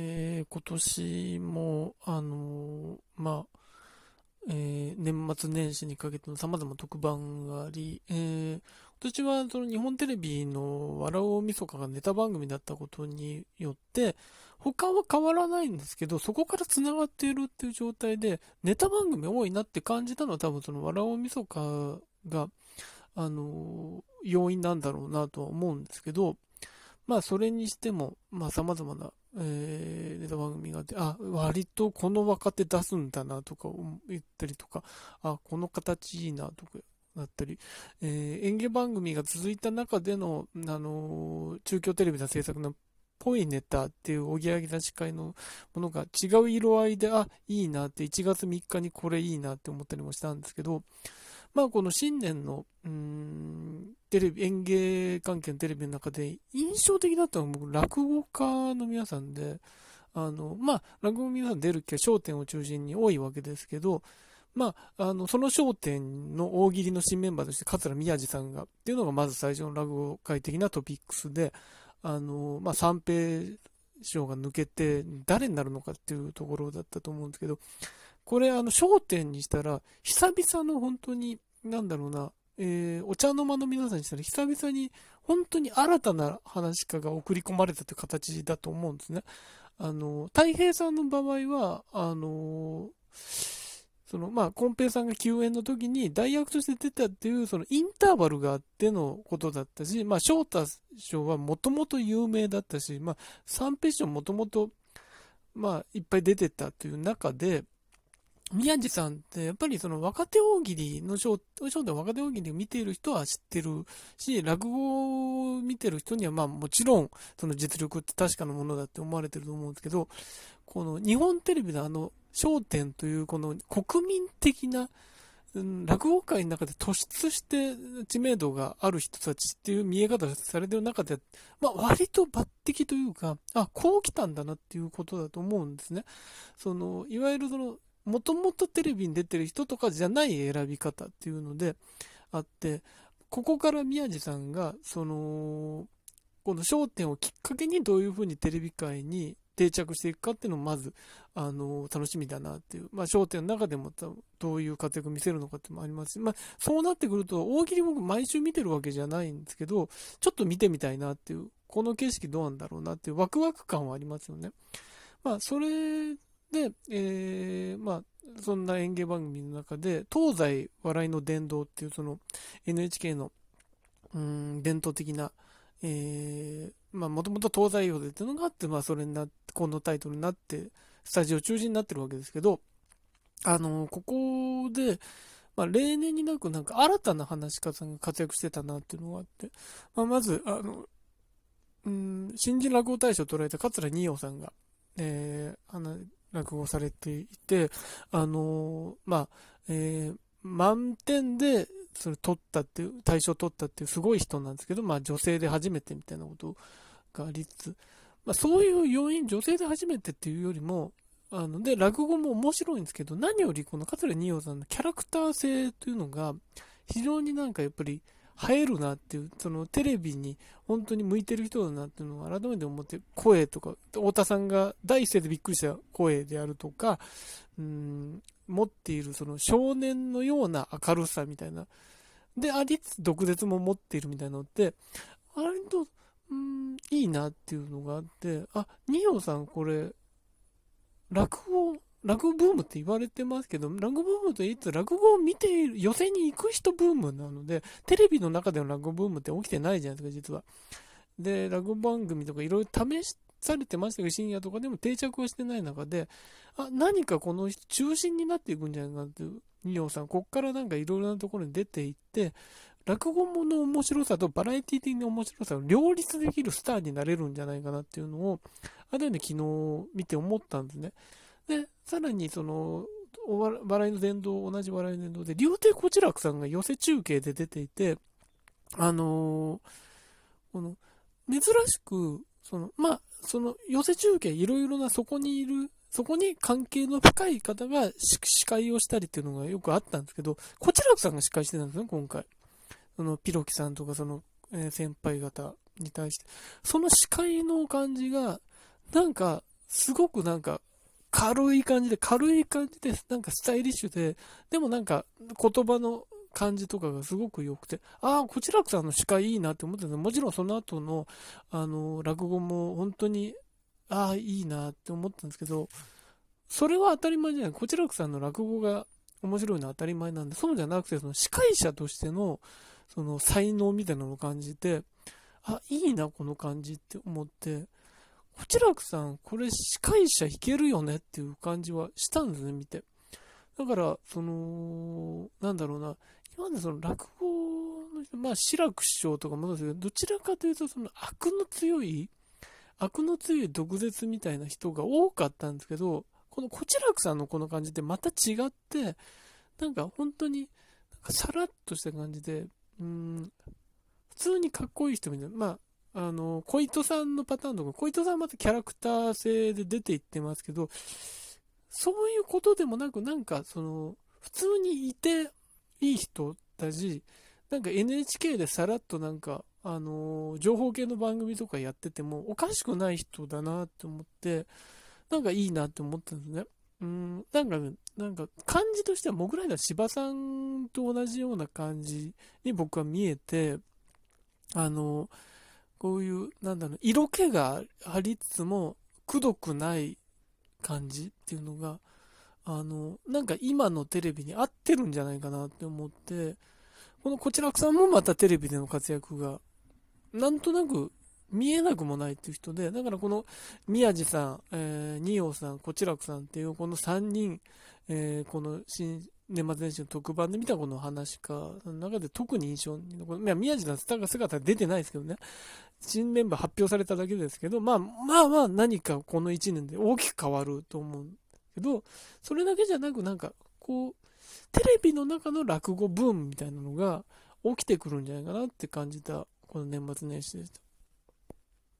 えー、今年も、あのー、まあ、えー、年末年始にかけての様々な特番があり、えー、今年はその日本テレビの笑おうみそかがネタ番組だったことによって、他は変わらないんですけど、そこから繋がっているっていう状態で、ネタ番組多いなって感じたのは多分その笑おうみそかが、あのー、要因なんだろうなとは思うんですけど、まあそれにしても、まあ様々なえー、ネタ番組があって、あ、割とこの若手出すんだなとか言ったりとか、あ、この形いいなとかなったり、えー、演芸番組が続いた中での、あのー、中京テレビの制作のぽいネタっていうおぎやぎな司会のものが違う色合いで、あ、いいなって1月3日にこれいいなって思ったりもしたんですけど、まあこの新年の、うん、テレビ、演芸関係のテレビの中で印象的だったのは僕、落語家の皆さんで、あの、まあ、落語の皆さん出る気は焦点を中心に多いわけですけど、まあ、あの、その焦点の大喜利の新メンバーとして桂宮治さんが、っていうのがまず最初の落語界的なトピックスで、あの、まあ、三平賞が抜けて誰になるのかっていうところだったと思うんですけど、これ、あの、焦点にしたら、久々の本当に、なんだろうな、えー、お茶の間の皆さんにしたら、久々に、本当に新たな話家が送り込まれたという形だと思うんですね。あの、太平さんの場合は、あの、その、まあ、コンペイさんが救援の時に代役として出たっていう、そのインターバルがあってのことだったし、まあ、翔太賞はもともと有名だったし、まあ、三平賞もともと、まあ、いっぱい出てたという中で、宮地さんってやっぱりその若手大喜利のショーで若手大喜利を見ている人は知ってるし、落語を見てる人にはまあもちろんその実力って確かなものだって思われてると思うんですけど、この日本テレビのあの焦点というこの国民的な、うん、落語界の中で突出して知名度がある人たちっていう見え方されてる中で、まあ割と抜擢というか、あ、こう来たんだなっていうことだと思うんですね。その、いわゆるそのもともとテレビに出てる人とかじゃない選び方っていうのであって、ここから宮地さんが、その、この焦点をきっかけにどういうふうにテレビ界に定着していくかっていうのもまず、あの、楽しみだなっていう。まあ、焦点の中でもどういう活躍を見せるのかってもありますし、まあ、そうなってくると、大喜利僕毎週見てるわけじゃないんですけど、ちょっと見てみたいなっていう、この景色どうなんだろうなっていうワクワク感はありますよね。まあ、それで、えー、まあ、そんな演芸番組の中で、東西笑いの殿堂っていうその NHK の、うん、伝統的な、えー、まあ、もともと東西洋でっていうのがあって、まあ、それになって、このタイトルになって、スタジオ中心になってるわけですけど、あの、ここで、まあ、例年になくなんか新たな話し方が活躍してたなっていうのがあって、まあ、まず、あの、うん、新人落語大賞を捉えた桂二葉さんが、えー、あの、落語されていて、あのまあ、えー、満点で、それ取ったっていう、大賞取ったっていうすごい人なんですけど、まあ女性で初めてみたいなことがありつつ、まあそういう要因、女性で初めてっていうよりも、あの、で、落語も面白いんですけど、何よりこの桂二葉さんのキャラクター性というのが、非常になんかやっぱり、映えるなっていう、そのテレビに本当に向いてる人だなっていうのを改めて思って、声とか、太田さんが第一声でびっくりした声であるとか、うん、持っているその少年のような明るさみたいな、でありつつ毒舌も持っているみたいなのって、割と、うん、いいなっていうのがあって、あ、二葉さんこれ、落語落語ブームって言われてますけど、落語ブームと言いつつ、落語を見ている、寄席に行く人ブームなので、テレビの中での落語ブームって起きてないじゃないですか、実は。で、落語番組とかいろいろ試されてましたけど、深夜とかでも定着はしてない中で、あ、何かこの中心になっていくんじゃないかなっていう、二葉さん、こっからなんかいろいろなところに出ていって、落語もの面白さとバラエティ的な面白さを両立できるスターになれるんじゃないかなっていうのを、ある意味昨日見て思ったんですね。で、さらにその、お笑いの殿堂、同じ笑いの殿堂で、竜亭こちらくさんが寄せ中継で出ていて、あのー、この、珍しく、その、まあ、その、寄せ中継、いろいろなそこにいる、そこに関係の深い方が司会をしたりっていうのがよくあったんですけど、こちらくさんが司会してたんですね、今回。その、ピロキさんとか、その、えー、先輩方に対して。その司会の感じが、なんか、すごくなんか、軽い感じで、軽い感じで、なんかスタイリッシュで、でもなんか言葉の感じとかがすごく良くて、ああ、こちらくさんの司会いいなって思ってたもちろんその後の、あの、落語も本当に、ああ、いいなって思ったんですけど、それは当たり前じゃない。こちらくさんの落語が面白いのは当たり前なんで、そうじゃなくて、その司会者としての、その才能みたいなのを感じて、あ、いいな、この感じって思って、こちらくさん、これ司会者いけるよねっていう感じはしたんですね、見て。だから、その、なんだろうな、今までその落語の人、まあ、志らく師匠とかもそうですけど、どちらかというと、その悪の強い、悪の強い毒舌みたいな人が多かったんですけど、このこちらくさんのこの感じってまた違って、なんか本当に、さらっとした感じで、うん、普通にかっこいい人みたいな、まあ、あの、小糸さんのパターンとか、小糸さんはまたキャラクター性で出ていってますけど、そういうことでもなく、なんか、その、普通にいていい人だし、なんか NHK でさらっとなんか、あの、情報系の番組とかやっててもおかしくない人だなって思って、なんかいいなって思ったんですね。うん、なんか、なんか感じとしては、モグライダー芝さんと同じような感じに僕は見えて、あの、こういう、なんだろう、色気がありつつも、くどくない感じっていうのが、あの、なんか今のテレビに合ってるんじゃないかなって思って、このこちらくさんもまたテレビでの活躍が、なんとなく見えなくもないっていう人で、だからこの宮地さん、えー、二葉さん、こちらくさんっていうこの3人、えー、この新年末年始の特番で見たこの話か、その中で特に印象に残る、いや、宮地さん姿出てないですけどね、新メンバー発表されただけですけど、まあまあまあ何かこの1年で大きく変わると思うけど、それだけじゃなくなんか、こう、テレビの中の落語ブームみたいなのが起きてくるんじゃないかなって感じた、この年末年始でした。